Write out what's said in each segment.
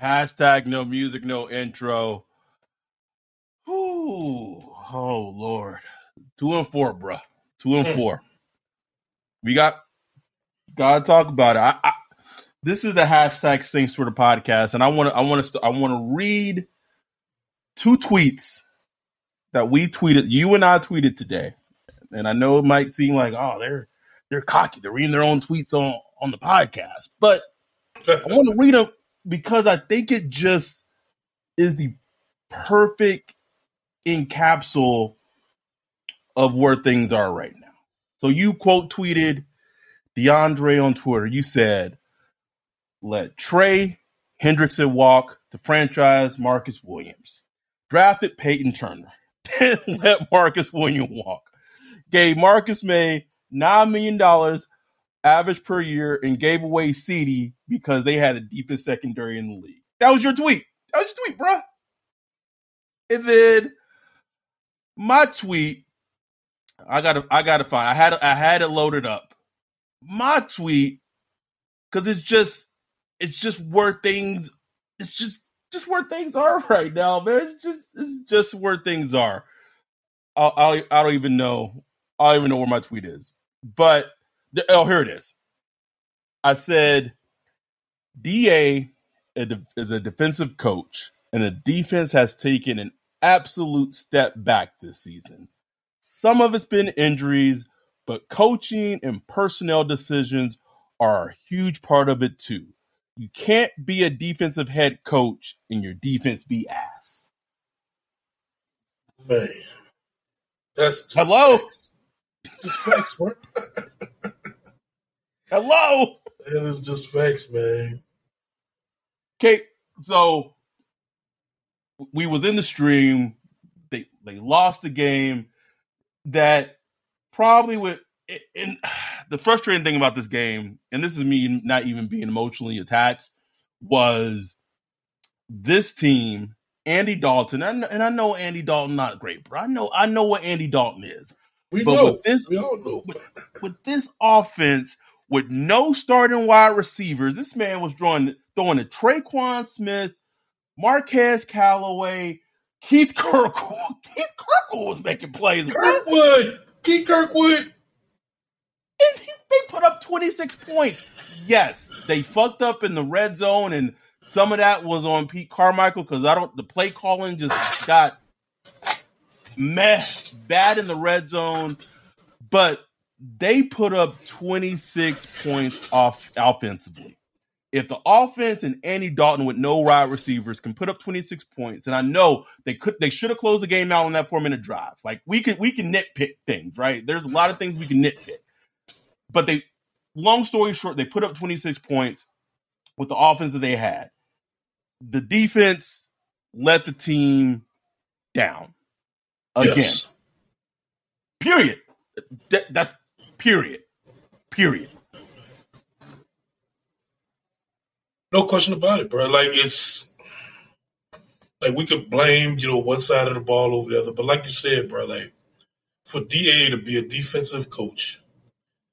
Hashtag no music, no intro. Ooh, oh Lord. Two and four, bruh. Two and mm. four. We got gotta talk about it. I, I, this is the hashtag Sing sort of podcast, and I want to I want to I want to read two tweets that we tweeted. You and I tweeted today, and I know it might seem like oh they're they're cocky. They're reading their own tweets on on the podcast, but I want to read them because I think it just is the perfect encapsule of where things are right now. So you quote tweeted DeAndre on Twitter. You said, "Let Trey Hendrickson walk to franchise Marcus Williams. Drafted Payton Turner. Then let Marcus Williams walk. Gave Marcus Maye nine million dollars average per year and gave away CD because they had the deepest secondary in the league. That was your tweet. That was your tweet, bruh. And then my tweet, I gotta I gotta find. I had I had it loaded up. My tweet, because it's just it's just where things it's just just where things are right now, man. It's just it's just where things are. I'll, I'll I don't even know. I don't even know where my tweet is. But oh, here it is. I said, Da is a defensive coach, and the defense has taken an absolute step back this season. Some of it's been injuries, but coaching and personnel decisions are a huge part of it too. You can't be a defensive head coach and your defense be ass. Man, that's Hello? Facts. It's just facts, bro. Hello? it is just facts, man. Okay, so we was in the stream. They they lost the game. That probably would. And the frustrating thing about this game, and this is me not even being emotionally attached, was this team, Andy Dalton, and I, and I know Andy Dalton not great, but I know I know what Andy Dalton is. We But know. with this- we all know. with, with this offense, with no starting wide receivers, this man was drawing, throwing to Tre'Quan Smith, Marquez Callaway, Keith Kirkwood. Keith Kirkwood was making plays. Kirkwood, Keith Kirkwood. And he, they put up 26 points. Yes, they fucked up in the red zone, and some of that was on Pete Carmichael because I don't. The play calling just got meh bad in the red zone, but they put up 26 points off offensively. If the offense and Andy Dalton with no wide receivers can put up 26 points, and I know they could they should have closed the game out on that four minute drive. Like we could we can nitpick things, right? There's a lot of things we can nitpick. But they long story short, they put up 26 points with the offense that they had. The defense let the team down again. Yes. Period. That, that's period. Period. No question about it, bro. Like it's like we could blame, you know, one side of the ball over the other. But like you said, bro, like for DA to be a defensive coach,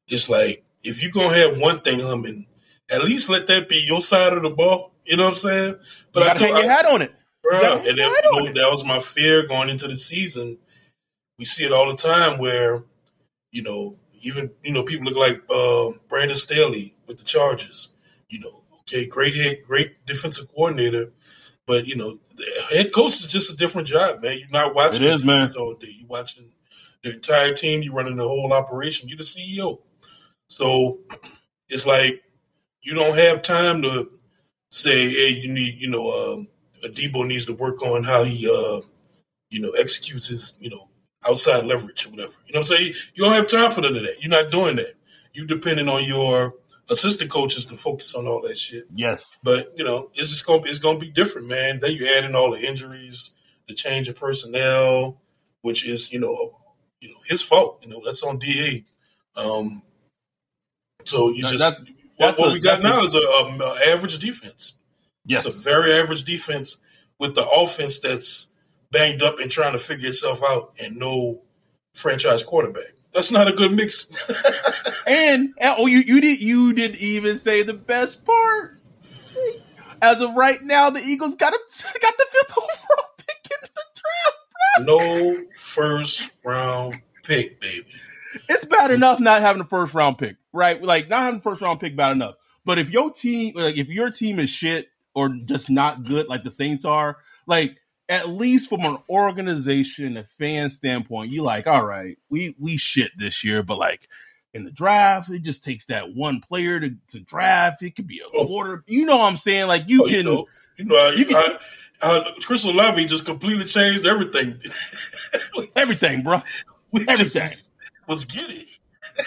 it's like if you're gonna have one thing humming, at least let that be your side of the ball. You know what I'm saying? But you I told, hang your hat on it. Bro, and that, you know, that was my fear going into the season. We see it all the time where, you know, even you know people look like uh, Brandon Staley with the Chargers. You know, okay, great head, great defensive coordinator, but you know, the head coach is just a different job, man. You're not watching it is, man. all day. You're watching the entire team. You're running the whole operation. You're the CEO. So it's like you don't have time to say, hey, you need, you know, uh, Debo needs to work on how he, uh, you know, executes his, you know, outside leverage or whatever. You know what I'm saying? You don't have time for none of that. You're not doing that. You're depending on your assistant coaches to focus on all that shit. Yes. But, you know, it's just gonna be it's gonna be different, man. Then you add in all the injuries, the change of personnel, which is, you know, you know, his fault. You know, that's on DA. Um so you just that, what, what a, we got now is a, a, average defense. Yes. It's a very average defense with the offense that's banged up and trying to figure itself out and no franchise quarterback. That's not a good mix. and oh, you you did you didn't even say the best part. As of right now, the Eagles got a, got the fifth overall pick in the draft. Bro. No first round pick, baby. It's bad enough not having a first round pick, right? Like not having a first round pick, bad enough. But if your team, like if your team is shit or just not good, like the Saints are, like at least from an organization and fan standpoint, you like, all right, we we shit this year, but like in the draft, it just takes that one player to, to draft. It could be a oh. quarter. You know what I'm saying? Like you oh, can, you know, you know, you can, I, I, Chris Olave just completely changed everything. everything, bro. Everything was getting.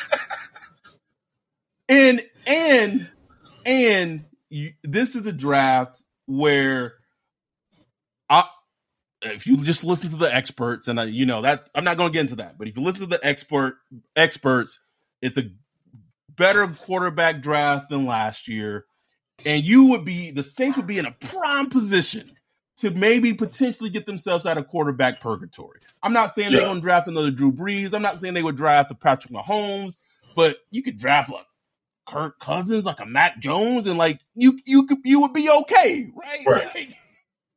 and and and you, this is a draft where I if you just listen to the experts, and I, you know that I'm not going to get into that, but if you listen to the expert experts, it's a better quarterback draft than last year, and you would be the Saints would be in a prime position to maybe potentially get themselves out of quarterback purgatory. I'm not saying yeah. they're going to draft another Drew Brees. I'm not saying they would draft a Patrick Mahomes, but you could draft like Kirk Cousins, like a Mac Jones, and like you you could you would be okay, right? Right.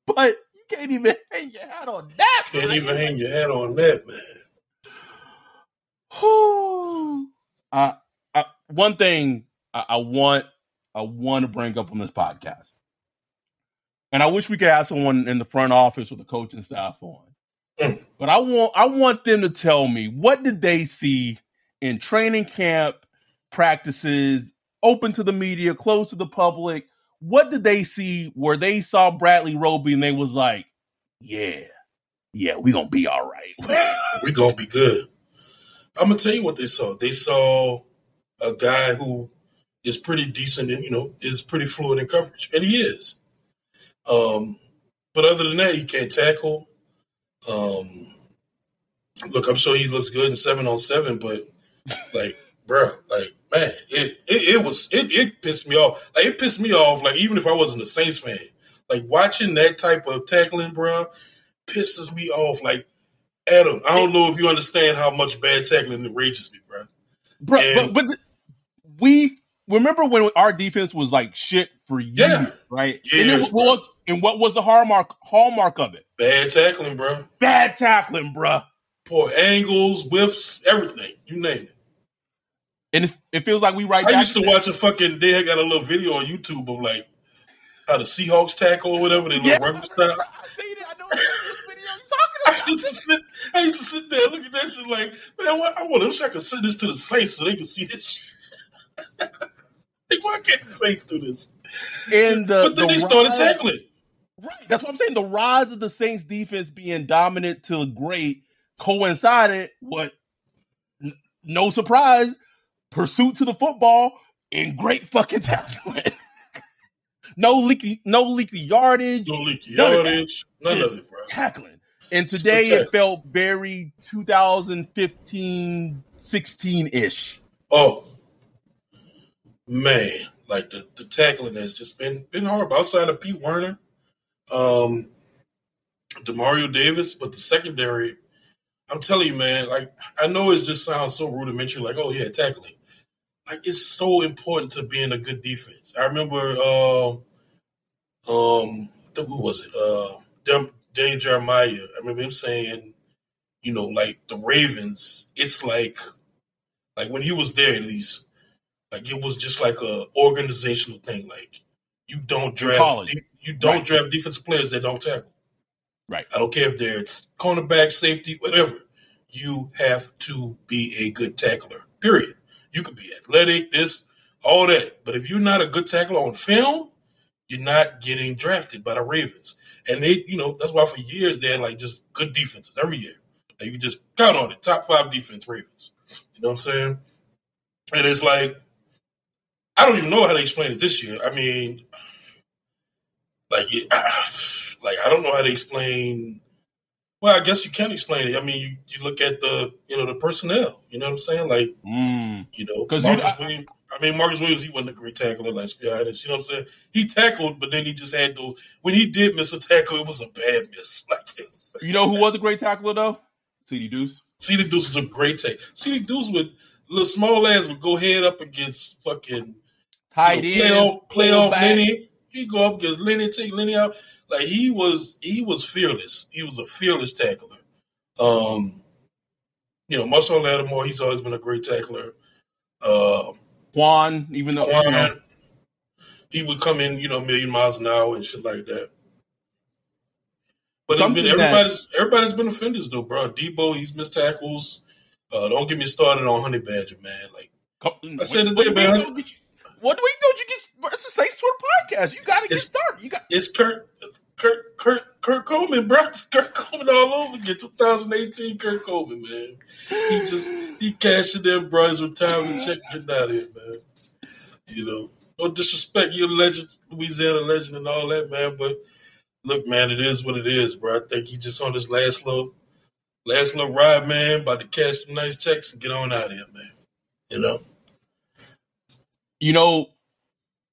Like, but you can't even hang your hat on that. Can't man. even hang your hat on that, man. uh, I, one thing I, I want I want to bring up on this podcast, and I wish we could have someone in the front office or the coaching staff on. Mm. But I want I want them to tell me what did they see in training camp, practices, open to the media, closed to the public what did they see where they saw Bradley Roby and they was like, yeah, yeah, we gonna be all right. we gonna be good. I'm gonna tell you what they saw. They saw a guy who is pretty decent and you know is pretty fluid in coverage, and he is. Um, but other than that, he can't tackle. Um, look, I'm sure he looks good in seven on seven, but like, bro, like man, it, it, it was it, it pissed me off. Like it pissed me off. Like even if I wasn't a Saints fan, like watching that type of tackling, bro, pisses me off. Like Adam, I don't know if you understand how much bad tackling enrages me, bro. Bro, and, but, but we remember when our defense was like shit for years, yeah, right? Years, and, was, and what was the hallmark hallmark of it? Bad tackling, bro. Bad tackling, bro. Poor angles, whiffs, everything. You name it. And it, it feels like we right. I used to watch a fucking. They got a little video on YouTube of like how the Seahawks tackle or whatever. They yeah. rugby style. I seen it. I know what video you talking about. I used to sit. I used to sit there look at that shit like, man, what, I want. I wish I could send this to the Saints so they can see this. like, why can't the Saints do this? And uh, but then the they started tackling. Right. That's what I'm saying. The rise of the Saints defense being dominant to great coincided what no surprise pursuit to the football, and great fucking talent. no leaky, no leaky yardage, no leaky yardage, none, none of it, bro. Tackling. And today it felt very 2015, 16 ish. Oh man, like the, the tackling has just been been horrible. Outside of Pete Werner, um, Demario Davis, but the secondary, I'm telling you, man, like I know it just sounds so rudimentary, like, oh yeah, tackling. Like it's so important to be in a good defense. I remember uh, um who was it? Uh Dan Jeremiah. I remember him saying, you know, like the Ravens, it's like like when he was there at least, like it was just like a organizational thing. Like you don't draft you don't right. draft defensive players that don't tackle. Right. I don't care if they're cornerback, safety, whatever. You have to be a good tackler. Period. You could be athletic, this, all that. But if you're not a good tackler on film, you're not getting drafted by the Ravens. And they, you know, that's why for years they had like just good defenses every year. Like you just count on it. Top five defense Ravens. You know what I'm saying? And it's like I don't even know how to explain it this year. I mean, like, it, like I don't know how to explain. Well, I guess you can explain it. I mean, you, you look at the you know the personnel. You know what I'm saying? Like, mm. you know, because Marcus Williams. I mean, Marcus Williams, he wasn't a great tackler. Let's be honest. You know what I'm saying? He tackled, but then he just had to. When he did miss a tackle, it was a bad miss. Like, you know who was a great tackler though? CD Deuce. CD Deuce was a great take. CD Deuce would little small ass would go head up against fucking tight you know, play off, play off Lenny. He go up against Lenny, take Lenny out. Like he was, he was fearless. He was a fearless tackler. Um, you know, Marshon Lattimore, he's always been a great tackler. Uh, Quan, even though Quan, you know, he would come in, you know, a million miles an hour and shit like that. But been, everybody's that, everybody's been offenders though, bro. Deebo, he's missed tackles. Uh, don't get me started on Honey Badger, man. Like I said today, man. What do we do? You get it's a safe sort of podcast. You got to get started. You got it's Kurt, Kurt, Kurt, Kurt Coleman, bro. Kurt Coleman all over again. 2018, Kurt Coleman, man. He just he cashing in, bro. His retirement check getting out of here, man. You know, no disrespect, you're a legend, Louisiana legend, and all that, man. But look, man, it is what it is, bro. I think he just on his last little, last little ride, man. About to cash some nice checks and get on out of here, man. You know. You know,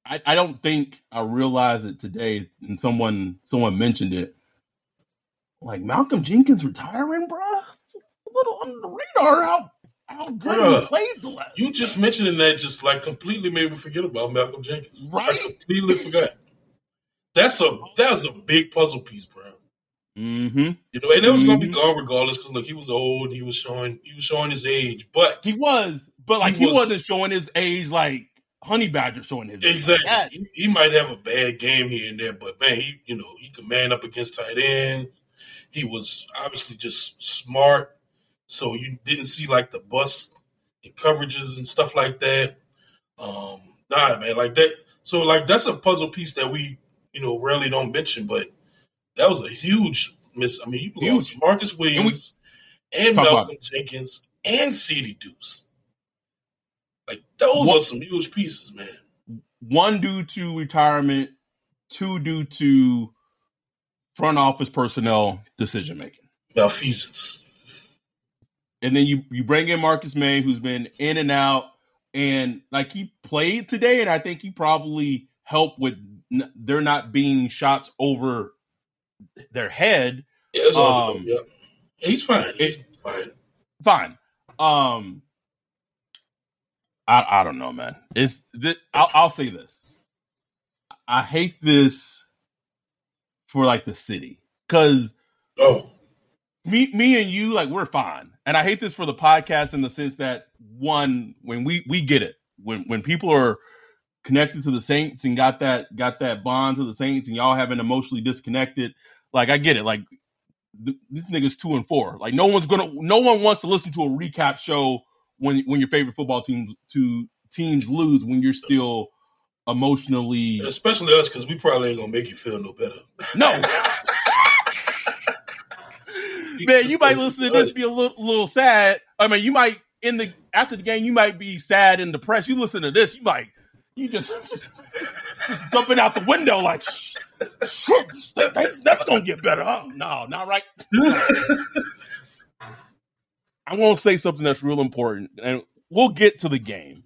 I, I don't think I realized it today, and someone someone mentioned it. Like Malcolm Jenkins retiring, bro. It's a little under the radar how how good Bruh, he played the last. You just mentioning that just like completely made me forget about Malcolm Jenkins. Right, I completely forgot. That's a that's a big puzzle piece, bro. Mm-hmm. You know, and it was mm-hmm. gonna be mm-hmm. gone regardless because look, he was old. He was showing he was showing his age, but he was, but like he, was, not showing his age like Honey Badger showing his exactly. Like he, he, might have a bad game here and there, but man, he you know he could man up against tight end. He was obviously just smart, so you didn't see like the bust and coverages and stuff like that. Um, nah, man, like that. So like that's a puzzle piece that we you know, rarely don't mention, but that was a huge miss. I mean, you lost Marcus Williams and, and Malcolm Jenkins and CD Deuce. Like those are some huge pieces, man. One due to retirement, two due to front office personnel decision making. Malfeasance. And then you you bring in Marcus Maye, who's been in and out, and like he played today, and I think he probably helped with they're not being shots over their head. Yeah, um, yeah. he's fine. He's it, fine. Fine. Um, I I don't know, man. It's this, I'll, I'll say this. I hate this for like the city because oh me me and you like we're fine, and I hate this for the podcast in the sense that one when we we get it when when people are connected to the Saints and got that got that bond to the Saints, and y'all haven't emotionally disconnected. Like I get it. Like th- this nigga's two and four. Like no one's gonna, no one wants to listen to a recap show when when your favorite football teams to teams lose when you're still emotionally, especially us because we probably ain't gonna make you feel no better. No. Man, you might listen to this be a little, little sad. I mean, you might in the after the game, you might be sad and depressed. You listen to this, you might you just, just, just jumping out the window like shit. Things never gonna get better. Huh? No, not right. I want to say something that's real important, and we'll get to the game.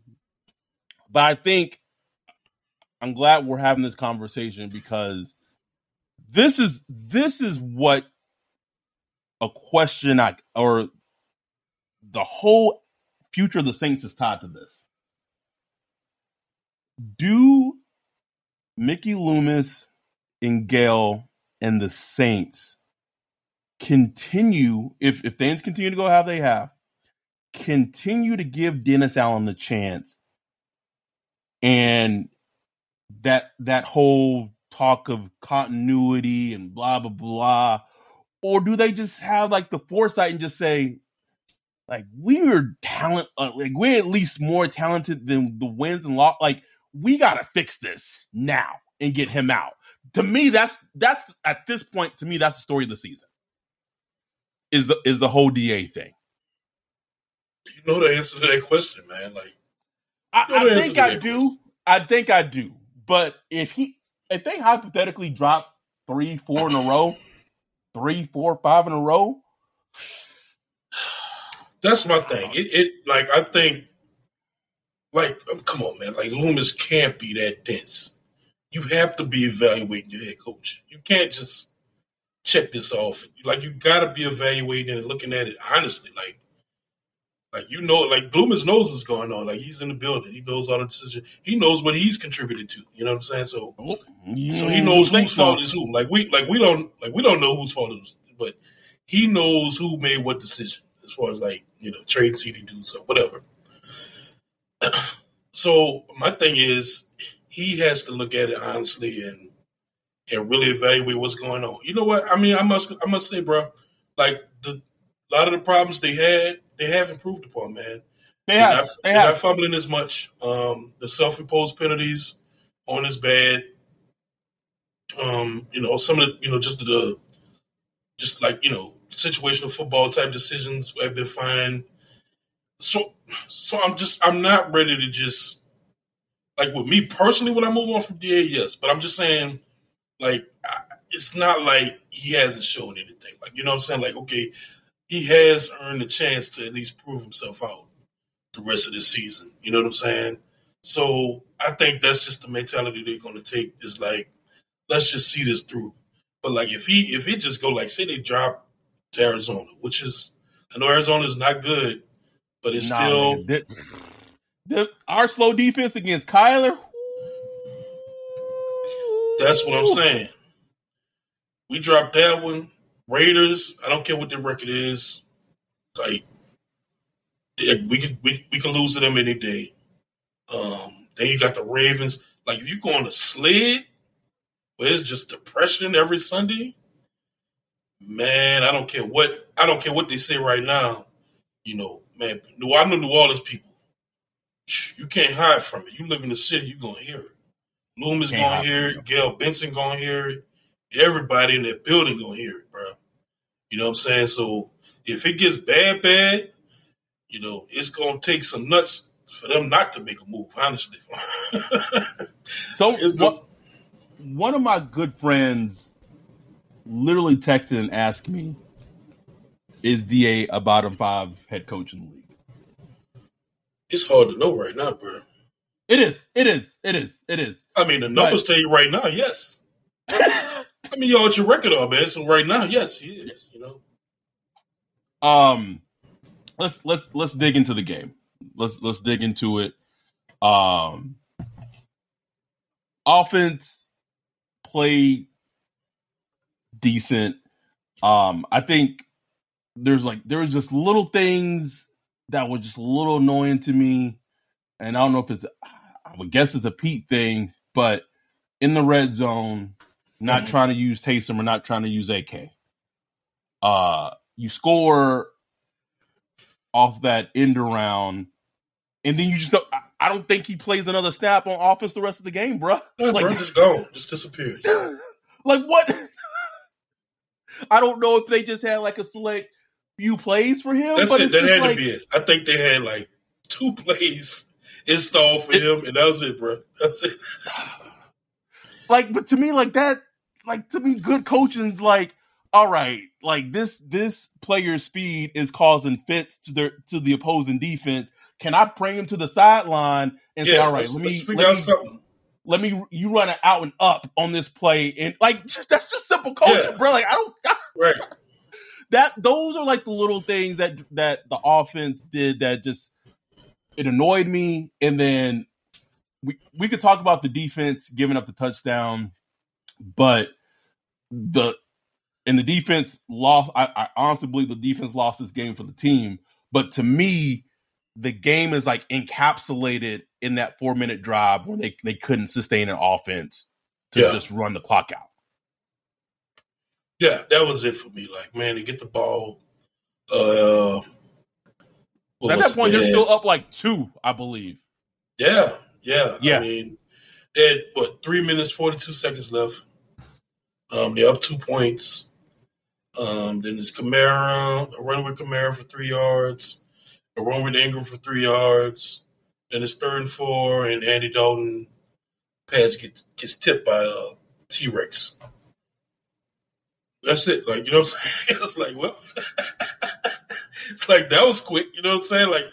But I think I'm glad we're having this conversation because this is this is what a question I or the whole future of the Saints is tied to this. Do Mickey Loomis and Gayle and the Saints continue if if things continue to go how they have, continue to give Dennis Allen the chance. And that that whole talk of continuity and blah blah blah. Or do they just have like the foresight and just say like we're talent uh, like we're at least more talented than the wins and loss like we gotta fix this now and get him out. To me that's that's at this point to me that's the story of the season is the is the whole da thing you know the answer to that question man like i, I think i do i think i do but if he if they hypothetically drop three four in a row three, four, five in a row. That's my thing. It, it like I think, like um, come on, man. Like Loomis can't be that dense. You have to be evaluating your head coach. You can't just check this off. Like you got to be evaluating and looking at it honestly. Like like you know, like Loomis knows what's going on. Like he's in the building. He knows all the decisions. He knows what he's contributed to. You know what I'm saying? So, mm, so he knows whose so. fault is who. Like we, like we don't, like we don't know whose fault it is, but he knows who made what decision as far as like you know trade CD dudes or whatever. so my thing is, he has to look at it honestly and and really evaluate what's going on. You know what? I mean, I must, I must say, bro, like the a lot of the problems they had they have improved upon, man. They have. Not, they have. not fumbling as much. Um, the self-imposed penalties on his bad. Um, you know, some of the, you know, just the, just like you know, situational football type decisions have been fine. So, so I'm just, I'm not ready to just, like with me personally, when I move on from DA, yes, but I'm just saying, like, it's not like he hasn't shown anything. Like, you know what I'm saying? Like, okay, he has earned a chance to at least prove himself out the rest of the season. You know what I'm saying? So I think that's just the mentality they're going to take. Is like, let's just see this through. But like, if he if it just go like, say they drop to Arizona, which is I know Arizona is not good, but it's nah, still the, our slow defense against Kyler. That's what I'm saying. We dropped that one. Raiders, I don't care what their record is. Like we could we, we could lose to them any day. Um, then you got the Ravens. Like if you go on a sled where it's just depression every Sunday, man, I don't care what I don't care what they say right now. You know, man, New I know New Orleans people. You can't hide from it. You live in the city, you're gonna hear it. Loomis gonna hear it. Gayle Benson gonna hear it. Everybody in that building gonna hear it, bro. You know what I'm saying? So if it gets bad, bad, you know, it's gonna take some nuts for them not to make a move. Honestly. so what, one of my good friends literally texted and asked me, "Is Da a bottom five head coach in the league?" It's hard to know right now, bro. It is. It is. It is. It is. I mean, the numbers but, tell you right now, yes. I mean, y'all, it's your record on, man. So right now, yes, he is. You know. Um, let's let's let's dig into the game. Let's let's dig into it. Um, offense played decent. Um, I think there's like there's just little things that were just a little annoying to me, and I don't know if it's I would guess it's a Pete thing, but in the red zone, not trying to use Taysom or not trying to use AK. Uh, you score off that end around, and then you just don't. I don't think he plays another snap on offense the rest of the game, bro. Like, bro, just gone, just disappears. like what? I don't know if they just had like a select few plays for him. That's it. That had like, to be it. I think they had like two plays installed for it, him, and that was it, bro. That's it. like, but to me, like that like to me, good coaching's like, all right, like this this player's speed is causing fits to the to the opposing defense. Can I bring him to the sideline and yeah, say, all right, let me let me, something. let me you run it out and up on this play and like just, that's just simple coaching, yeah. bro. Like I don't I, right. that those are like the little things that that the offense did that just it annoyed me. And then we we could talk about the defense giving up the touchdown, but the and the defense lost. I, I honestly believe the defense lost this game for the team. But to me, the game is like encapsulated in that four minute drive where they, they couldn't sustain an offense to yeah. just run the clock out. Yeah, that was it for me. Like, man, to get the ball. Uh, at that point, they're still up like two, I believe. Yeah, yeah, yeah. I mean, they had what three minutes forty two seconds left. Um, they're up two points. Um, then it's Kamara, a run with Kamara for three yards, a run with Ingram for three yards. Then it's third and four, and Andy Dalton pass gets gets tipped by a uh, T Rex. That's it. Like you know what I'm saying? it's like well, it's like that was quick. You know what I'm saying? Like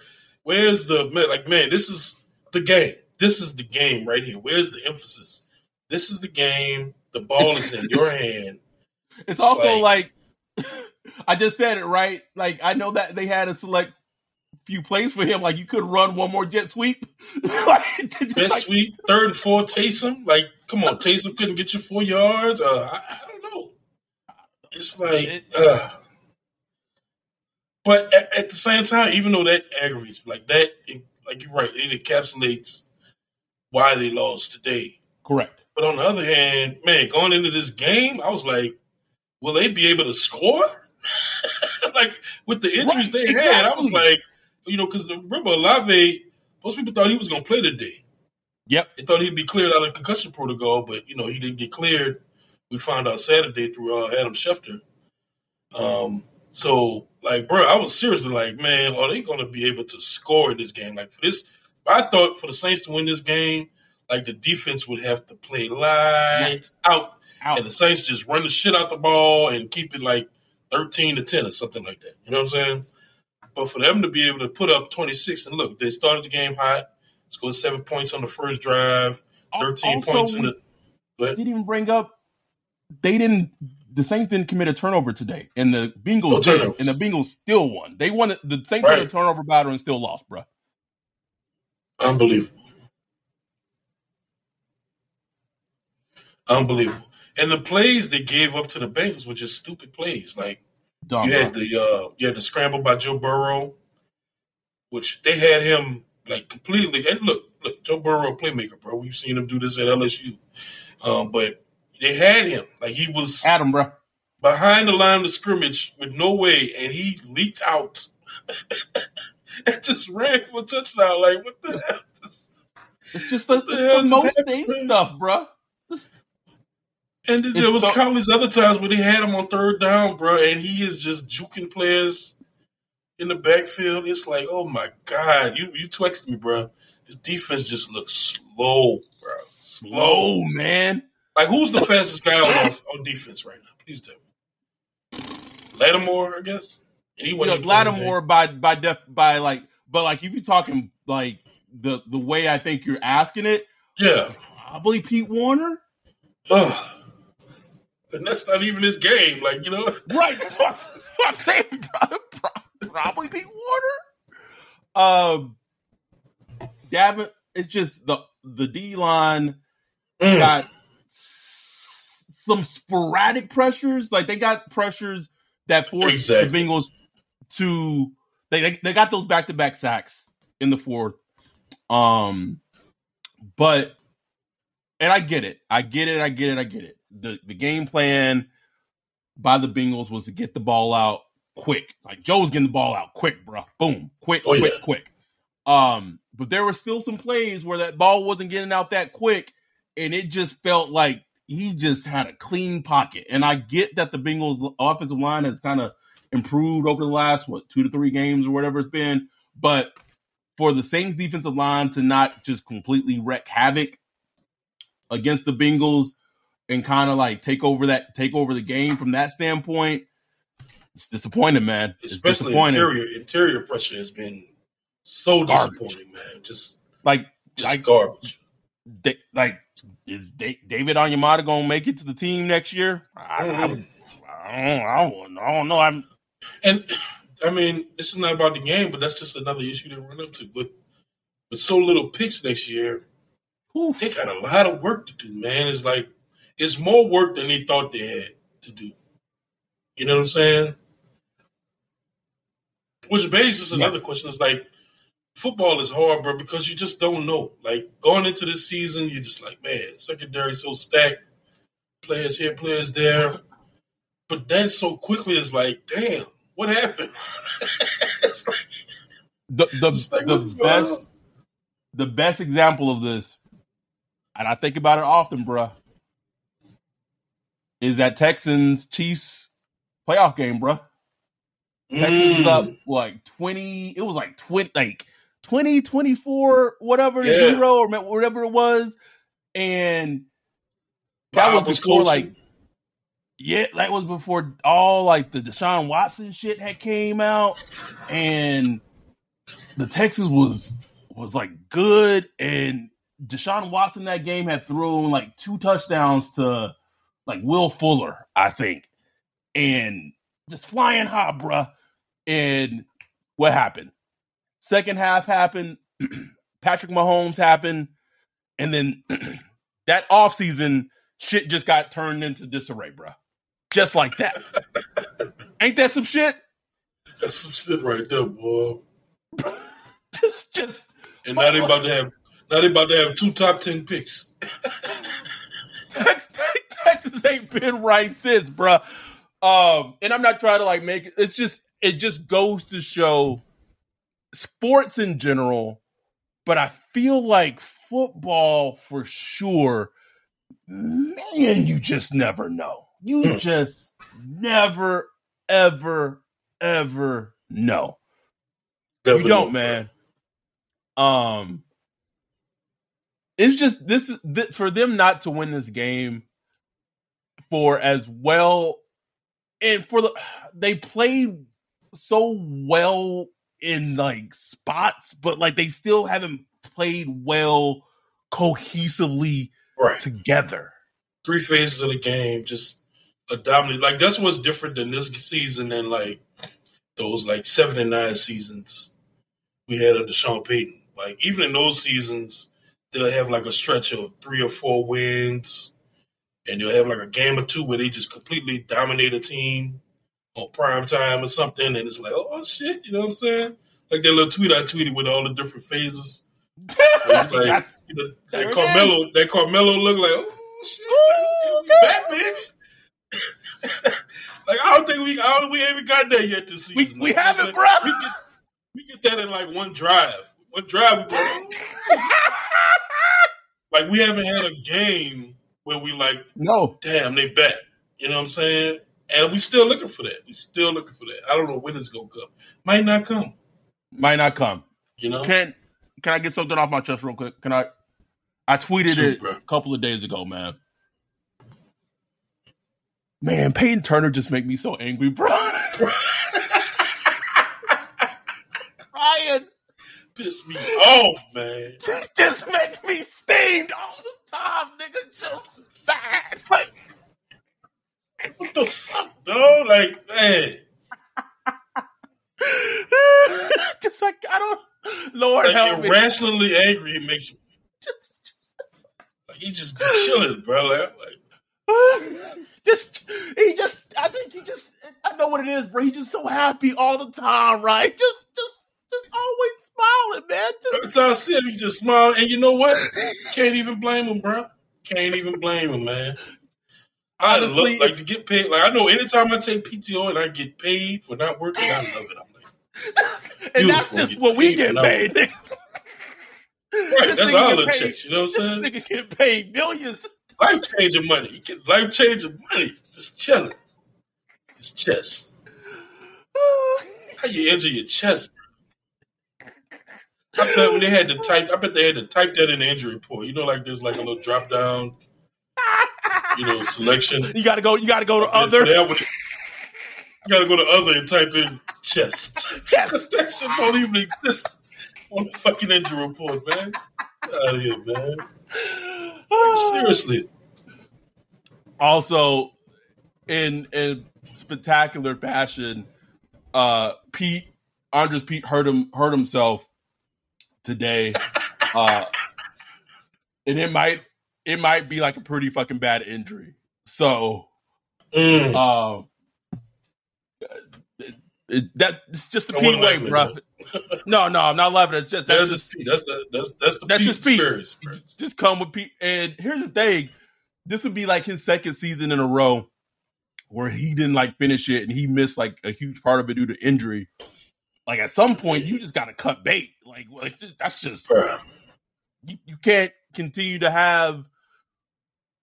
where's the man? Like man, this is the game. This is the game right here. Where's the emphasis? This is the game. The ball is in your hand. It's, it's also like, like I just said it right. Like I know that they had a select few plays for him. Like you could run one more jet sweep. like, jet like, sweep, third and four, Taysom. Like, come on, Taysom couldn't get you four yards. Uh, I, I, don't know. It's like, uh. But at, at, the same time, even though that aggravates, like that, like you're right, it encapsulates why they lost today. Correct. But on the other hand, man, going into this game, I was like, will they be able to score? like with the injuries right, they exactly. had, I was like, you know, because remember Olave, most people thought he was going to play today. Yep, they thought he'd be cleared out of concussion protocol, but you know he didn't get cleared. We found out Saturday through uh, Adam Schefter. Um, so like, bro, I was seriously like, man, are they going to be able to score this game? Like for this, I thought for the Saints to win this game, like the defense would have to play lights out, out, and the Saints just run the shit out the ball and keep it like thirteen to ten or something like that. You know what I'm saying? But for them to be able to put up 26 and look, they started the game hot, scored seven points on the first drive, 13 also, points in the. But didn't even bring up. They didn't. The Saints didn't commit a turnover today, and the Bengals no did, and the Bengals still won. They won. The Saints right. a turnover battle and still lost, bro. Unbelievable. Unbelievable. And the plays they gave up to the Bengals were just stupid plays. Like Dumb, you had the uh, you had the scramble by Joe Burrow, which they had him like completely. And look, look, Joe Burrow, playmaker, bro. We've seen him do this at LSU, um, but they had him like he was Adam, bro, behind the line of scrimmage with no way, and he leaked out and just ran for a touchdown. Like what the hell? It's just the, the, the most stuff, bro. And there was so, countless other times where they had him on third down, bro, and he is just juking players in the backfield. It's like, oh my god, you you texted me, bro. His defense just looks slow, bro. Slow, slow man. Like who's the fastest guy on on defense right now? Please tell me. Lattimore, I guess. And he wasn't you know, Lattimore by by def by like, but like if you're talking like the the way I think you're asking it, yeah, probably Pete Werner. Ugh. And that's not even his game, like you know. Right, that's what, that's what I'm saying. Probably Pete Werner. Um, Davin, it's just the the D line mm. got some sporadic pressures. Like they got pressures that forced exactly. the Bengals to they, they they got those back to back sacks in the fourth. Um, but and I get it, I get it, I get it, I get it the, the game plan by the Bengals was to get the ball out quick. Like Joe's getting the ball out quick, bro. Boom, quick, oh, quick, yeah. quick. Um, but there were still some plays where that ball wasn't getting out that quick, and it just felt like he just had a clean pocket. And I get that the Bengals offensive line has kind of improved over the last what two to three games or whatever it's been, but for the Saints defensive line to not just completely wreak havoc against the Bengals and kind of like take over that take over the game from that standpoint, it's disappointing, man. It's Especially disappointing. interior interior pressure has been so garbage. disappointing, man. Just like just like, garbage. like is David Onyemata gonna make it to the team next year? I, I, mm. I, don't, I, don't, I don't know. I'm And I mean, this is not about the game, but that's just another issue they run up to. With with so little picks next year, Oof. they got a lot of work to do, man. It's like it's more work than they thought they had to do. You know what I'm saying? Which begs another yeah. question. Is like football is hard, bro, because you just don't know. Like going into this season, you're just like, man, secondary so stacked, players here, players there. But then so quickly it's like, damn, what happened? like, the the, like, the best the best example of this, and I think about it often, bruh, is that Texans Chiefs playoff game, bruh. Texans mm. up like 20, it was like 20, like 20, 24, whatever, yeah. zero or whatever it was. And that Bob was before was like, yeah, that was before all like the Deshaun Watson shit had came out. And the Texas was, was like good. And Deshaun Watson that game had thrown like two touchdowns to like Will Fuller, I think. And just flying high, bruh. And what happened? Second half happened. Patrick Mahomes happened. And then that offseason, shit just got turned into disarray, bro. Just like that. Ain't that some shit? That's some shit right there, boy. just, just. And now they about to have, now they about to have two top ten picks. Texas ain't been right since, bro. Um, and I'm not trying to like make it. It's just, it just goes to show sports in general, but I feel like football for sure. Man, you just never know. You hmm. just never, ever, ever know. Definitely you don't, man. Um, it's just this is th- for them not to win this game for as well, and for the they played so well in like spots, but like they still haven't played well cohesively right. together. Three phases of the game, just a dominant. Like that's what's different than this season than like those like seven and nine seasons we had under Sean Payton. Like even in those seasons, they'll have like a stretch of three or four wins, and they'll have like a game or two where they just completely dominate a team on prime time or something, and it's like, oh, oh shit, you know what I'm saying? Like that little tweet I tweeted with all the different phases. like, you know, that Carmelo, that Carmelo look like, oh shit, Ooh, back, baby. like I don't think we, I don't, we haven't got there yet this season. We, we haven't, bro. We get, we get that in like one drive. One drive. Like we haven't had a game where we like, no, damn, they bet. You know what I'm saying? And we still looking for that. We still looking for that. I don't know when it's gonna come. Might not come. Might not come. You know? Can can I get something off my chest real quick? Can I I tweeted Super. it a couple of days ago, man. Man, Payton Turner just make me so angry, bro. Ryan piss me off, man. Just make me steamed all the time, nigga. Just fast. Like, what the fuck, though? Like, man. just like I don't. Lord like help irrationally me. angry. It makes just, just, like he just be chilling, bro. Like, like just he just. I think he just. I know what it is, bro. He's just so happy all the time, right? Just, just, just always smiling, man. Just, Every time I see him, he just smile, and you know what? Can't even blame him, bro. Can't even blame him, man. I love, like to get paid. Like I know, anytime I take PTO and I get paid for not working, I love it. I'm like, and that's just what we get paid. right, that's all the checks. You know what I'm saying? This nigga get paid millions. Life changing money. He get life changing money. Just chilling. His chest. How you injure your chest, bro? I bet when they had to type, I bet they had to type that in the injury report. You know, like there's like a little drop down you know, selection. You got to go. You got to go to other. you got to go to other and type in chest. Chest. that shit don't even exist on the fucking injury report, man. Get out of here, man. Like, seriously. Also, in in spectacular fashion, uh, Pete Andres Pete hurt him hurt himself today, uh, and it might it might be like a pretty fucking bad injury. So, Mm. uh, it, it, that's just the Pete way, bro. No, no, I'm not laughing. It's just that's That's just Pete. That's the that's that's the That's Pete just Pete. experience. just come with Pete. And here's the thing: this would be like his second season in a row where he didn't like finish it, and he missed like a huge part of it due to injury. Like at some point, you just got to cut bait. Like it's that's just you, you can't continue to have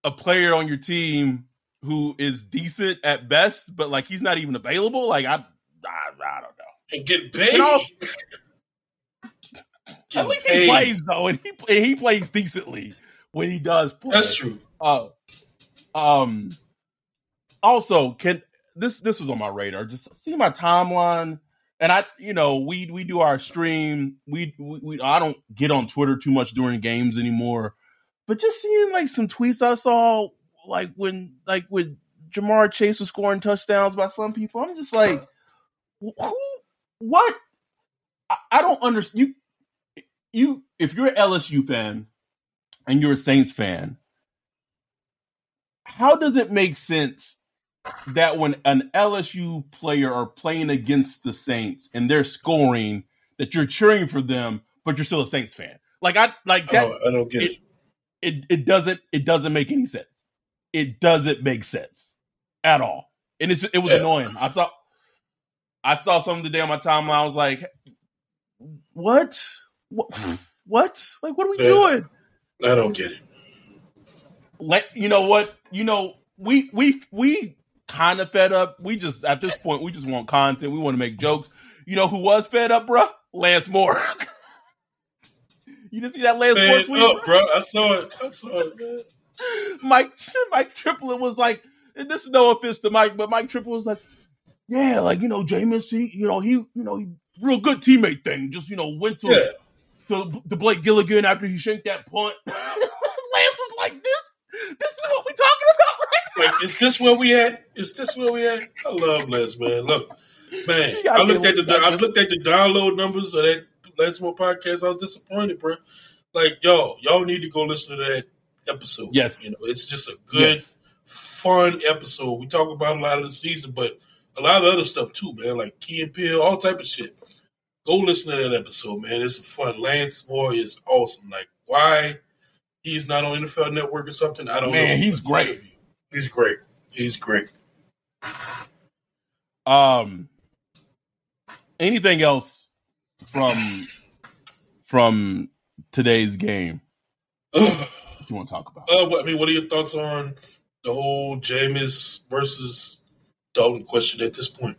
a player on your team who is decent at best, but like he's not even available. Like I, I, I don't know. And get paid. And also- Get At least he plays though, and he and he plays decently when he does play. That's true. Uh, um. Also, can this this was on my radar? Just see my timeline, and I, you know, we we do our stream. We, we we I don't get on Twitter too much during games anymore, but just seeing like some tweets I saw, like when like when Ja'Marr Chase was scoring touchdowns by some people, I'm just like, who, what? I, I don't understand. You you if you're an LSU fan and you're a Saints fan, how does it make sense that when an LSU player are playing against the Saints and they're scoring, that you're cheering for them, but you're still a Saints fan? Like I like that. don't, I don't get it. it, it it doesn't it doesn't make any sense. It doesn't make sense at all, and it's it was Yeah. annoying. I saw I saw something today on my timeline. I was like, what? What? What? Like, what are we Yeah. doing? I don't get it. Let you know what you know. We we we kind of fed up. We just at this point we just want content. We want to make jokes. You know who was fed up, bruh? Lance Moore. You didn't see that Lance Moore Man, tweet? up, bro. I saw it. I saw it, man. Mike Mike Triplett was like, and this is no offense to Mike, but Mike Triplett was like, yeah, like you know, Jameis, he, you know, he, you know, he real good teammate thing. Just you know, went to Yeah. to, to Blake Gillikin after he shanked that punt. Lance was like, this, this is what we talking about right Like, is this where we at? Is this where we at? I love Lance, man. Look, man. I looked at the I looked at the download numbers of that Lance Moore podcast. I was disappointed, bro. Like, yo, y'all need to go listen to that episode. Yes. you know, it's just a good, Yes. fun episode. We talk about a lot of the season, but a lot of other stuff too, man. Like Key and Peele, all type of shit. Go listen to that episode, man. It's fun. Lance Moore is awesome. Like, why he's not on NFL Network or something? I don't know. Man, he's great. He's great. He's great. Um, anything else from from today's game Uh, you want to talk about? what, I mean, what are your thoughts on the whole Jameis versus Dalton question at this point?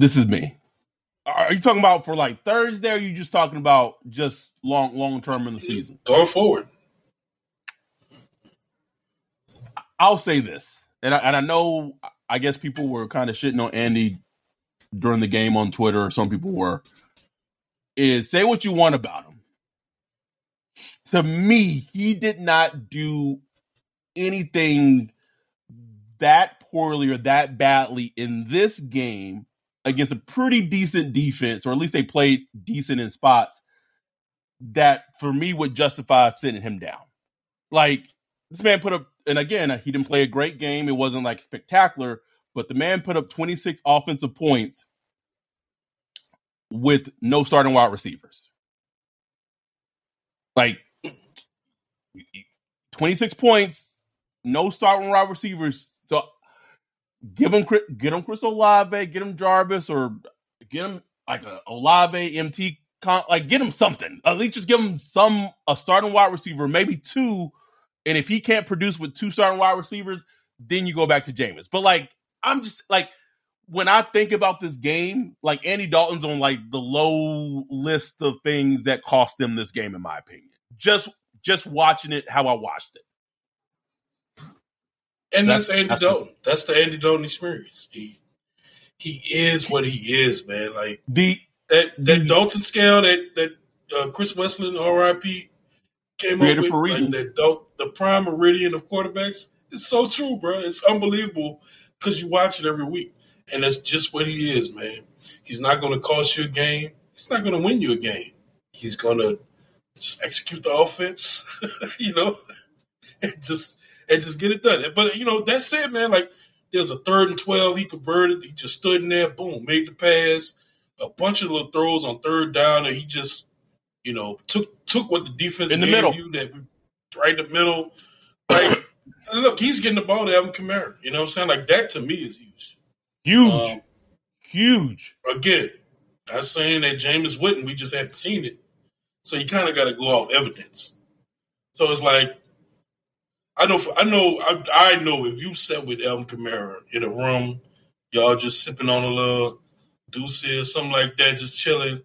This is me. Are you talking about for like Thursday? Or are you just talking about just long long term in the season? Going forward. I'll say this, and I, and I know I guess people were kind of shitting on Andy during the game on Twitter, or some people were. Is say what you want about him. To me, he did not do anything that poorly or that badly in this game against a pretty decent defense, or at least they played decent in spots that for me would justify sitting him down. Like this man put up, and again, he didn't play a great game. It wasn't like spectacular, but the man put up 26 offensive points with no starting wide receivers. Like 26 points, no starting wide receivers. Give him get him Chris Olave, get him Jarvis, or get him like a Olave MT. Like get him something. At least just give him some a starting wide receiver, maybe two. And if he can't produce with two starting wide receivers, then you go back to Jameis. But like I'm just like when I think about this game, like Andy Dalton's on like the low list of things that cost them this game, in my opinion. Just just watching it how I watched it. And that's, that's Andy that's Dalton. That's the Andy Dalton experience. He he is what he is, man. Like the that that the, Dalton scale that that uh, Chris Wesseling, R.I.P. came up with, like that the prime meridian of quarterbacks. It's so true, bro. It's unbelievable because you watch it every week, and that's just what he is, man. He's not going to cost you a game. He's not going to win you a game. He's going to just execute the offense, you know, and just and just get it done. But you know, that's it, man. Like there's a third and twelve, he converted. He just stood in there, boom, made the pass. A bunch of little throws on third down, and he just, you know, took took what the defense in the middle, you that right in the middle. Right, look, he's getting the ball to Alvin Kamara. You know what I'm saying? Like that to me is huge, huge, um, huge. Again, I'm saying that Jameis Witten, we just haven't seen it, so you kind of got to go off evidence. So it's like I know, I know, I, I know if you sat with Alvin Kamara in a room, y'all just sipping on a little deuce or something like that, just chilling,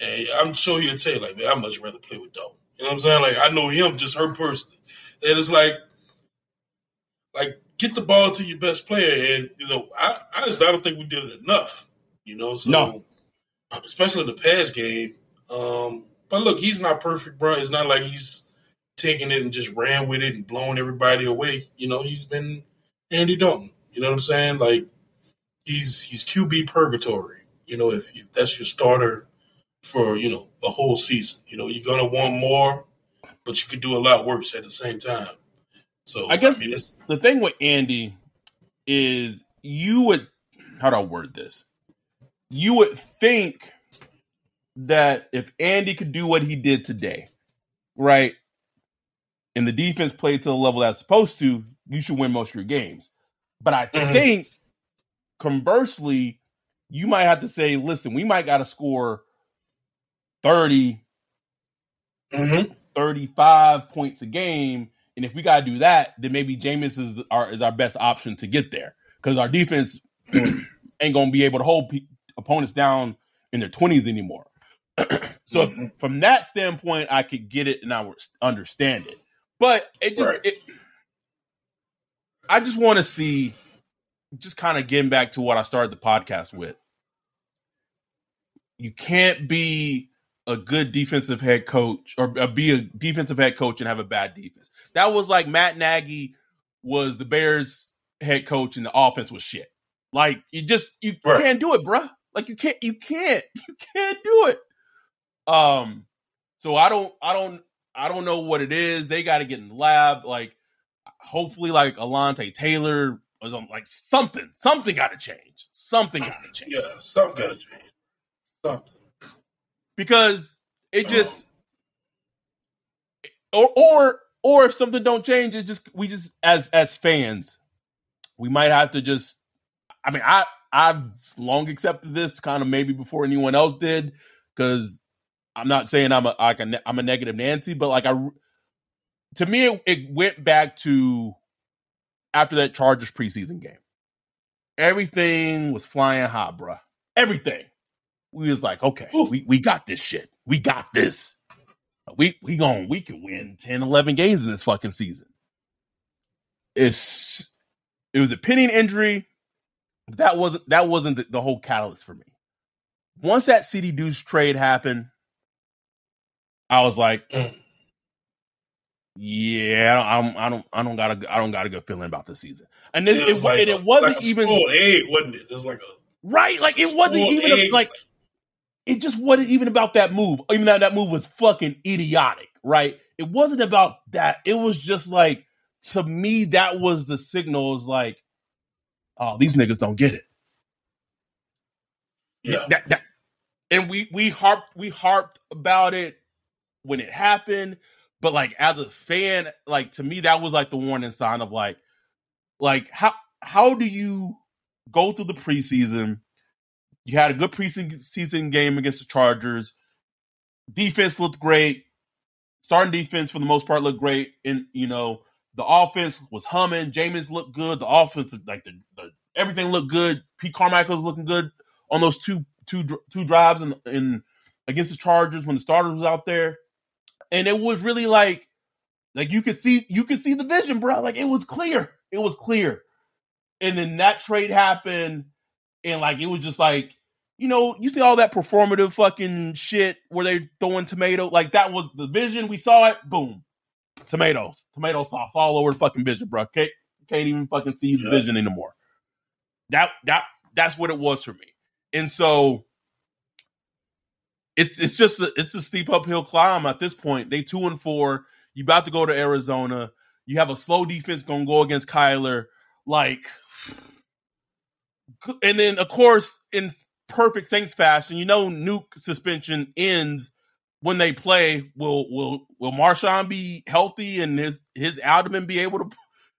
and I'm sure he'll tell you, like, man, I much rather play with Dalton. You know what I'm saying? Like, I know him, just her personally. And it's like, like, get the ball to your best player. And, you know, I, I just I don't think we did it enough, you know? So, no. especially in the past game. Um, but look, he's not perfect, bro. It's not like he's taking it and just ran with it and blowing everybody away. You know, he's been Andy Dalton. You know what I'm saying? Like he's he's QB purgatory. You know, if, if that's your starter for you know a whole season, you know you're gonna want more, but you could do a lot worse at the same time. So I guess I mean, the thing with Andy is you would how do I word this? You would think that if Andy could do what he did today, right? And the defense played to the level that's supposed to, you should win most of your games. But I mm-hmm. think conversely, you might have to say, listen, we might got to score 30, mm-hmm. 35 points a game. And if we got to do that, then maybe Jameis is our, is our best option to get there because our defense ain't going to be able to hold pe- opponents down in their 20s anymore. so mm-hmm. from that standpoint, I could get it and I would understand it. But it just right. it, I just want to see just kind of getting back to what I started the podcast with. You can't be a good defensive head coach or uh, be a defensive head coach and have a bad defense. That was like Matt Nagy was the Bears head coach and the offense was shit. Like you just you right. can't do it, bruh. Like you can't you can't you can't do it. Um so I don't I don't I don't know what it is. They got to get in the lab. Like, hopefully, like Alontae Taylor was on like something. Something got to change. Something got to change. Yeah, something got to change. Something. Because it um, just, or or or if something don't change, it just we just as as fans, we might have to just. I mean, I I've long accepted this kind of maybe before anyone else did because I'm not saying I'm a like a, I'm a negative Nancy, but like I, to me, it, it went back to after that Chargers preseason game. Everything was flying high, bruh. Everything. We was like, okay, we, we got this shit. We got this. We we going we can win 10, 11 games in this fucking season. It's it was a pinning injury. That wasn't that wasn't the, the whole catalyst for me. Once that CD Deuce trade happened, I was like, mm. yeah, I don't, I don't, I don't got a, I don't got a good feeling about this season. And it, it, like and it wasn't like even eight, wasn't it? It was like a right, like it wasn't even a, like it just wasn't even about that move. Even though that move was fucking idiotic, right? It wasn't about that. It was just like to me that was the signal. Is like, oh, these niggas don't get it. Yeah. That, that, and we we harped we harped about it when it happened, but like as a fan, like to me that was like the warning sign of like, like how how do you go through the preseason? You had a good preseason game against the Chargers. Defense looked great. Starting defense for the most part looked great. And you know, the offense was humming. Jameis looked good. The offense, like the, the everything looked good. Pete Carmichael was looking good on those two two two drives in, in against the Chargers when the starter was out there, and it was really like like you could see you could see the vision, bro. Like it was clear, it was clear, and then that trade happened, and like it was just like you know you see all that performative fucking shit where they throwing tomato like that was the vision. We saw it, boom, tomatoes, tomato sauce all over the fucking vision, bro. Can't can't even fucking see the vision anymore. That that that's what it was for me. And so it's it's just a, it's a steep uphill climb at this point. They two and four. You about to go to Arizona. You have a slow defense going to go against Kyler. Like, and then of course in perfect Saints fashion, you know, Nuk suspension ends when they play. Will will will Marshon be healthy and his his abdomen be able to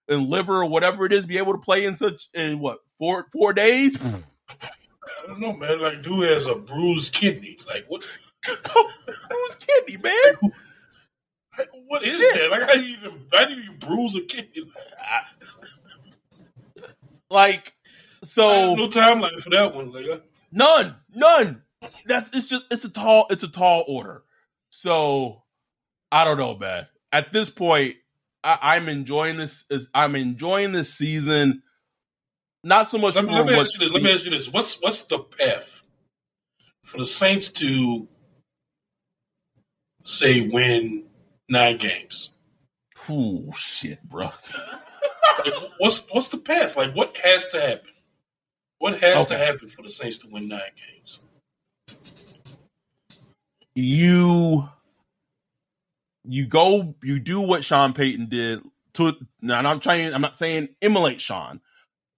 and liver or whatever it is be able to play in such in what four four days? I don't know, man. Like, dude has a bruised kidney. Like, what? Oh, bruised kidney, man. Like, what is yeah. that? Like, how do you even how do you bruise a kidney? Like, so no timeline for that one. Like, none, none. That's it's just it's a tall it's a tall order. So I don't know, man. At this point, I, am enjoying this. I'm enjoying this season. Not so much. Let me, let me ask you this. Let me ask you this. What's what's the path for the Saints to say win nine games? Oh shit, bro. what's what's the path? Like, what has to happen? What has okay. to happen for the Saints to win nine games? You you go you do what Sean Payton did to now I'm trying I'm not saying emulate Sean,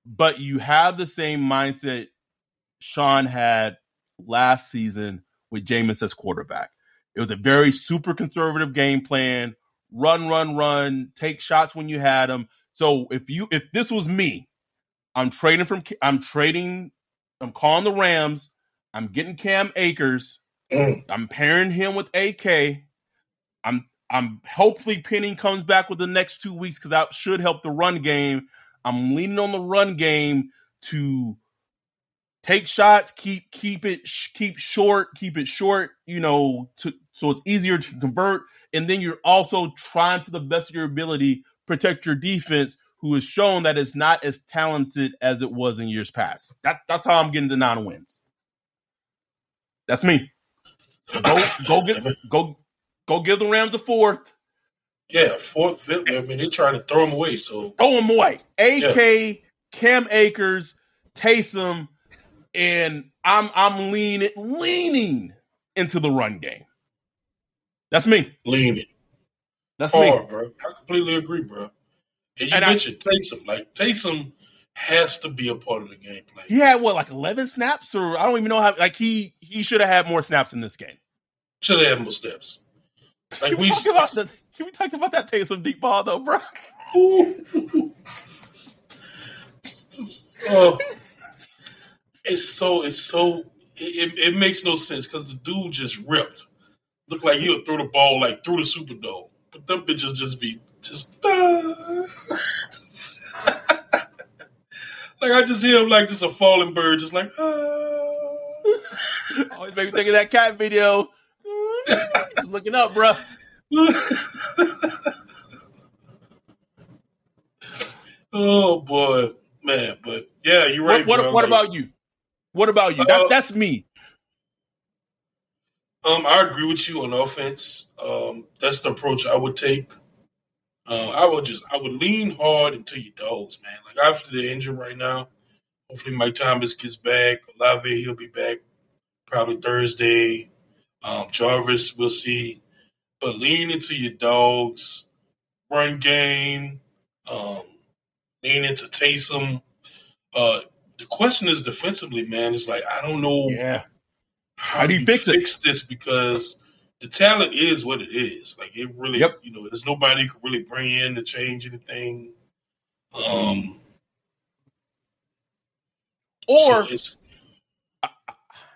but you have the same mindset Sean had last season with Jameis as quarterback. It was a very super conservative game plan. Run, run, run. Take shots when you had them. So if you if this was me, I'm trading from I'm trading. I'm calling the Rams. I'm getting Cam Akers. Mm. I'm pairing him with AK. I'm I'm hopefully Penny comes back with the next two weeks because that should help the run game. I'm leaning on the run game to take shots, keep keep it keep short, keep it short, you know, to, so it's easier to convert. And then you're also trying to the best of your ability protect your defense, who has shown that it's not as talented as it was in years past. That that's how I'm getting the nine wins. That's me. Go go get go go give the Rams a fourth. Yeah, fourth, fifth. I mean, they're trying to throw him away. So throw him away. AK, yeah. Cam Akers, Taysom, and I'm I'm leaning leaning into the run game. That's me. Leaning. That's Hard, me, bro. I completely agree, bro. And you and mentioned I, Taysom. Like Taysom has to be a part of the game plan. He had what, like eleven snaps, or I don't even know how. Like he he should have had more snaps in this game. Should have had more snaps. Like we talk about the, can we talk about that Taysom deep ball though, bro? oh, it's so it's so it, it makes no sense because the dude just ripped. Looked like he would throw the ball like through the Superdome, but them bitches just be just. Uh, like I just hear him like just a falling bird, just like. Uh. Always make me think of that cat video. looking up, bro. oh boy, man! But yeah, you're right. What, what, what about you? What about you? That, uh, that's me. Um, I agree with you on offense. Um, that's the approach I would take. Uh, I would just I would lean hard into your dogs, man. Like obviously they're injured right now. Hopefully Mike Thomas gets back. Olave he'll be back probably Thursday. Um, Jarvis, we'll see. But lean into your dogs, run game, um, lean into Taysom. Uh, the question is defensively, man. It's like I don't know. Yeah. How, do you, fix, fix this? Because the talent is what it is. Like it really, yep. you know, there's nobody could really bring in to change anything. Um, or so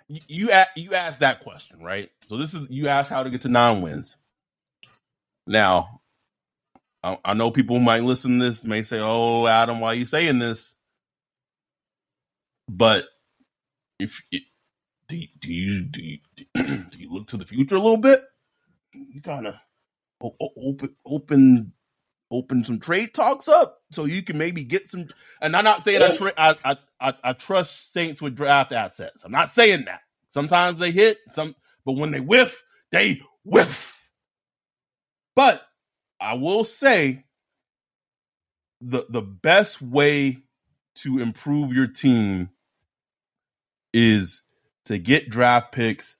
you you asked that question, right? So this is you asked how to get to nine wins. Now, I, I know people might listen to this may say, "Oh, Adam, why are you saying this?" But if do you, do you do you, do you look to the future a little bit? You gotta open open open some trade talks up so you can maybe get some. And I'm not saying I, tra- I, I I trust Saints with draft assets. I'm not saying that. Sometimes they hit some, but when they whiff, they whiff. But I will say the the best way to improve your team is to get draft picks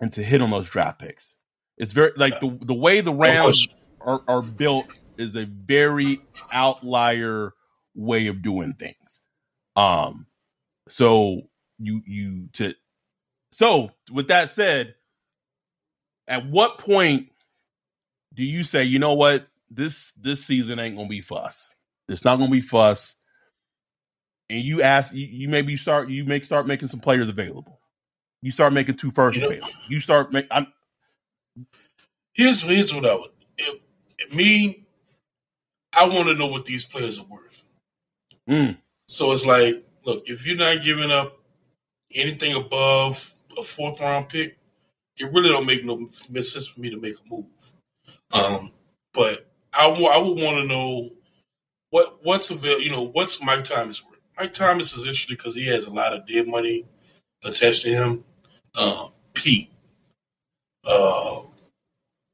and to hit on those draft picks. It's very like the the way the Rams are, are built is a very outlier way of doing things. Um so you you to so with that said, at what point do you say, you know what, this this season ain't gonna be fuss. It's not gonna be fuss. And you ask you, you maybe start you make start making some players available. You start making two first you know, available. You start make I'm here's here's what I would if, if me I want to know what these players are worth. Mm. So it's like, look, if you're not giving up anything above a fourth round pick, it really don't make no sense for me to make a move. Um, but I, w- I would want to know what what's available. You know, what's Mike Thomas worth? Mike Thomas is interesting because he has a lot of dead money attached to him. Um, Pete, uh,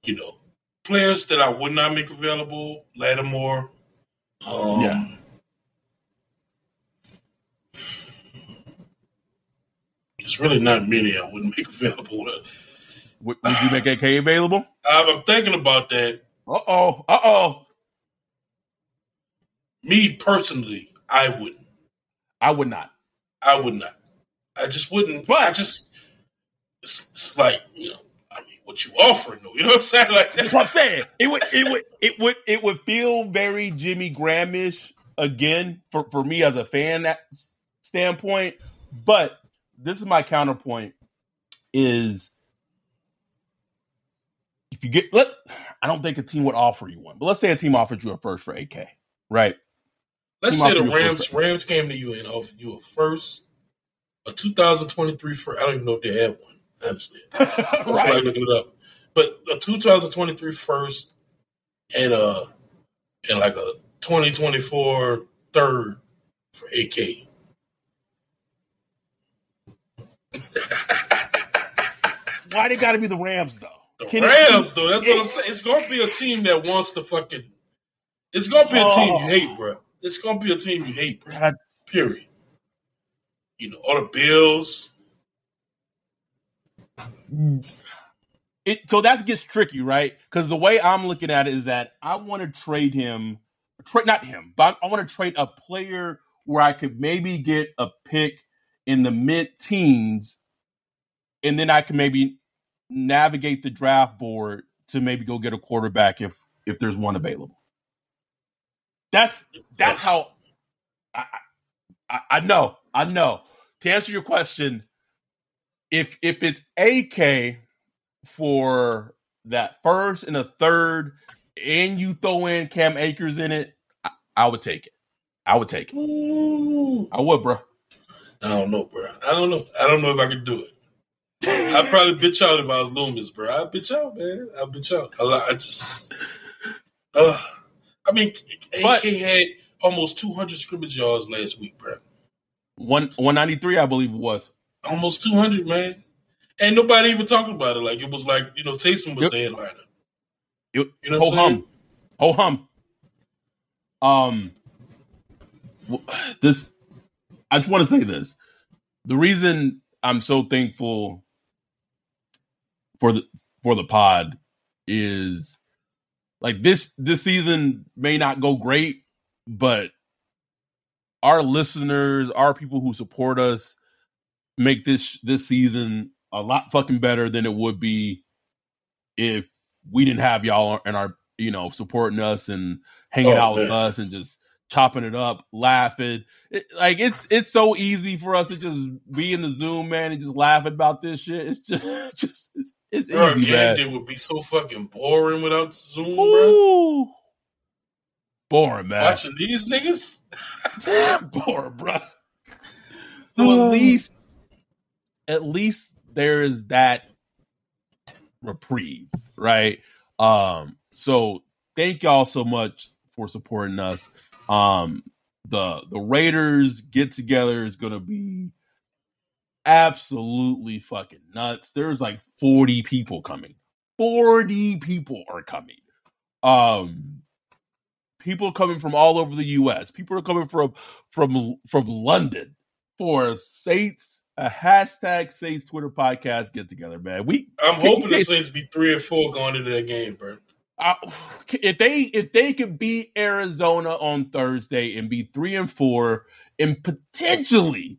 you know, players that I would not make available, Lattimore. Um, yeah. There's really not many I wouldn't make available. Would, would you make AK available? I'm thinking about that. Uh oh. Uh oh. Me personally, I wouldn't. I would not. I would not. I just wouldn't. But I just, it's, it's like you know, I mean, what you offering though? You know what I'm saying? Like that's what I'm saying. It would, it would, it would, it would feel very Jimmy Grahamish again for for me as a fan standpoint. But this is my counterpoint: is if you get let, I don't think a team would offer you one, but let's say a team offered you a first for AK, right? Let's team say the Rams Rams came to you and offered you a first, a 2023 first. I don't even know if they have one, honestly. That's right. I'm looking it up. But a 2023 first and a and like a 2024 third for AK. Why they got to be the Rams though? The Can Rams, it, though, that's it, what I'm saying. It's gonna be a team that wants to fucking. It's gonna be a team you oh. hate, bro. It's gonna be a team you hate, bro. Period. You know, all the Bills. It so that gets tricky, right? Because the way I'm looking at it is that I want to trade him, trade not him, but I want to trade a player where I could maybe get a pick in the mid teens, and then I can maybe navigate the draft board to maybe go get a quarterback if if there's one available. That's that's how I, I, I know I know. To answer your question, if if it's AK for that first and a third, and you throw in Cam Akers in it, I, I would take it. I would take it. Ooh. I would, bro. I don't know, bro. I don't know. I don't know if I could do it. I'd probably bitch out if I was Loomis, bro. I'd bitch out, man. I'd bitch out. I, I just, uh, I mean, AK had almost 200 scrimmage yards last week, bro. One 193, I believe it was. Almost 200, man. And nobody even talking about it. Like, it was like, you know, Taysom was yep. the headliner. You, you know what I'm saying? Ho hum. Um, this, I just want to say this. The reason I'm so thankful for the for the pod is like this this season may not go great, but our listeners, our people who support us make this this season a lot fucking better than it would be if we didn't have y'all and our you know supporting us and hanging oh, out man. with us and just chopping it up, laughing. It, like it's it's so easy for us to just be in the Zoom, man, and just laugh about this shit. It's just just it's, it's bro, easy, man. It would be so fucking boring without Zoom, Ooh. bro. Boring, man. Watching these niggas, boring, bro. So at least, at least there is that reprieve, right? Um. So thank y'all so much for supporting us. Um, the the Raiders get together is going to be absolutely fucking nuts. There's like 40 people coming. 40 people are coming. Um people coming from all over the US. People are coming from from from London for Saints a hashtag Saints Twitter podcast get together, man. We I'm hoping the Saints be three or four going into that game, bro. Uh, if they if they could beat Arizona on Thursday and be three and four and potentially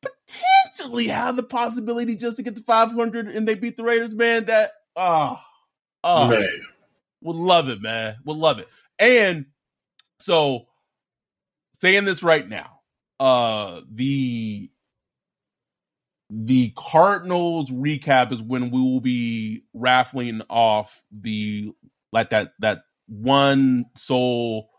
potentially have the possibility just to get to 500 and they beat the Raiders, man, that ah oh, oh, man. would love it, man. Would love it. And so saying this right now, uh the the Cardinals recap is when we will be raffling off the like that that one sole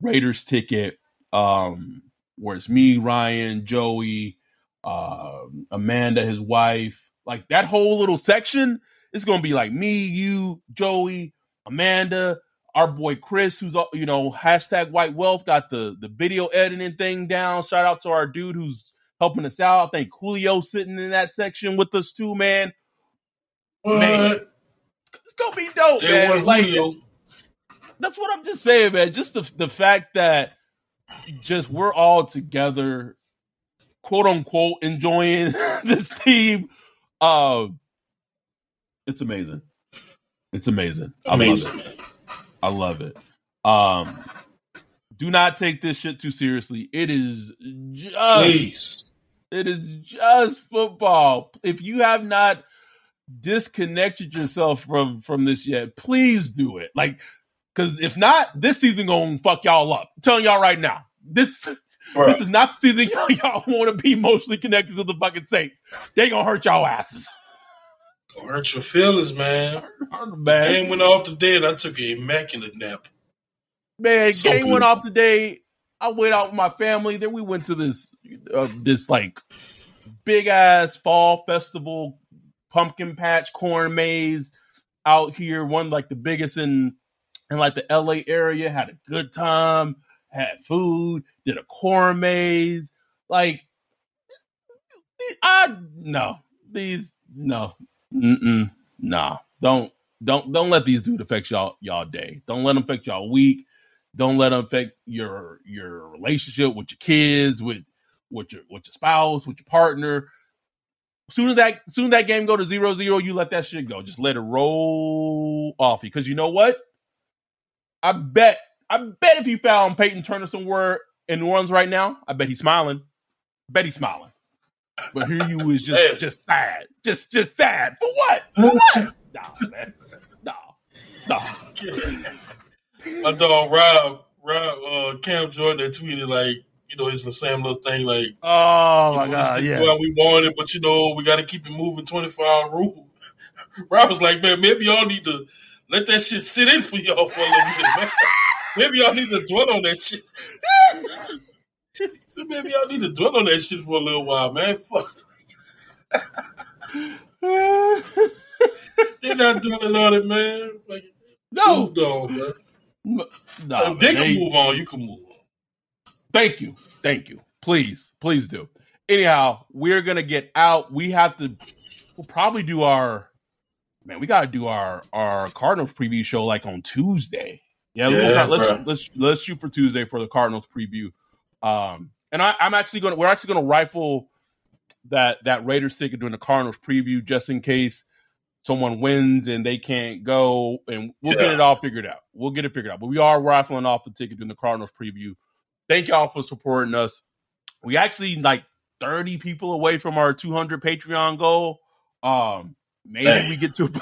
Raiders ticket, um, where it's me, Ryan, Joey, uh, Amanda, his wife, like that whole little section is gonna be like me, you, Joey, Amanda, our boy Chris, who's you know hashtag White Wealth, got the the video editing thing down. Shout out to our dude who's helping us out. I think Julio sitting in that section with us too, man. What? Man, it's gonna be dope, they man. Like, that's what I'm just saying, man. Just the the fact that just we're all together, quote unquote, enjoying this team. Uh, it's amazing. It's amazing. Amazing. I love it. I love it. Um, do not take this shit too seriously. It is just Please. it is just football. If you have not disconnected yourself from from this yet, please do it. Like, because if not, this season gonna fuck y'all up. I'm telling y'all right now, this Bruh. this is not the season y'all, y'all want to be emotionally connected to the fucking Saints. They gonna hurt y'all asses. Gonna hurt your feelings, man. Hurt, man. game went off today, and I took a immaculate nap. Man, so game beautiful. went off today. I went out with my family. Then we went to this uh, this like big ass fall festival pumpkin patch corn maze out here, one like the biggest in in like the LA area, had a good time, had food, did a corn maze. Like I no, these no. Mm-mm, nah. Don't don't don't let these dudes affect y'all y'all day. Don't let them affect y'all week. Don't let them affect your your relationship with your kids, with with your with your spouse, with your partner soon as that soon as that game go to zero zero, you let that shit go. Just let it roll off you. Because you know what? I bet I bet if you found Payton Turner somewhere in New Orleans right now, I bet he's smiling. I bet he's smiling. But here you is just just sad. Just just sad. For what? For what? nah, man. Nah. Nah. My dog Rob Rob uh Cam Jordan tweeted like you know, it's the same little thing like, oh my know, god, yeah, we want it, but you know, we got to keep it moving. Twenty four hour rule. Rob was like, man, maybe y'all need to let that shit sit in for y'all for a little bit, man. Maybe y'all need to dwell on that shit. so maybe y'all need to dwell on that shit for a little while, man. Fuck. They're not dwelling on it, man. Like, no, move on, man. No, if they can move on, you can move Thank you. Thank you. Please, please do. Anyhow, we're gonna get out. We have to we'll probably do our man, we gotta do our our Cardinals preview show like on Tuesday. Yeah, yeah let's, let's, let's let's shoot for Tuesday for the Cardinals preview. Um and I, I'm actually gonna we're actually gonna rifle that that Raiders ticket during the Cardinals preview just in case someone wins and they can't go, and we'll Yeah. get it all figured out. We'll get it figured out. But we are raffling off the ticket in the Cardinals preview. Thank y'all for supporting us. We actually like 30 people away from our 200 Patreon goal. Um, maybe Dang. we get to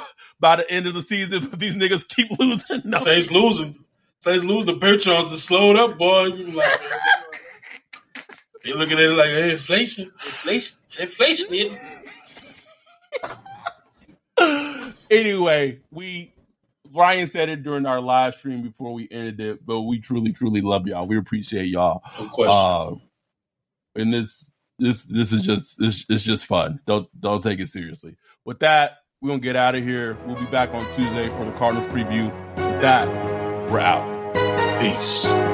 by the end of the season, but these niggas keep losing. No. Saints losing. Saints losing. The Patrons are slowed up, boy. You like, they looking at it like hey, inflation, inflation, inflation. anyway, we Ryan said it during our live stream before we ended it, but we truly, truly love y'all. We appreciate y'all. Question. Uh, and this this this is just this it's just fun. Don't don't take it seriously. With that, we're gonna get out of here. We'll be back on Tuesday for the Cardinals preview. With that, we're out. Peace.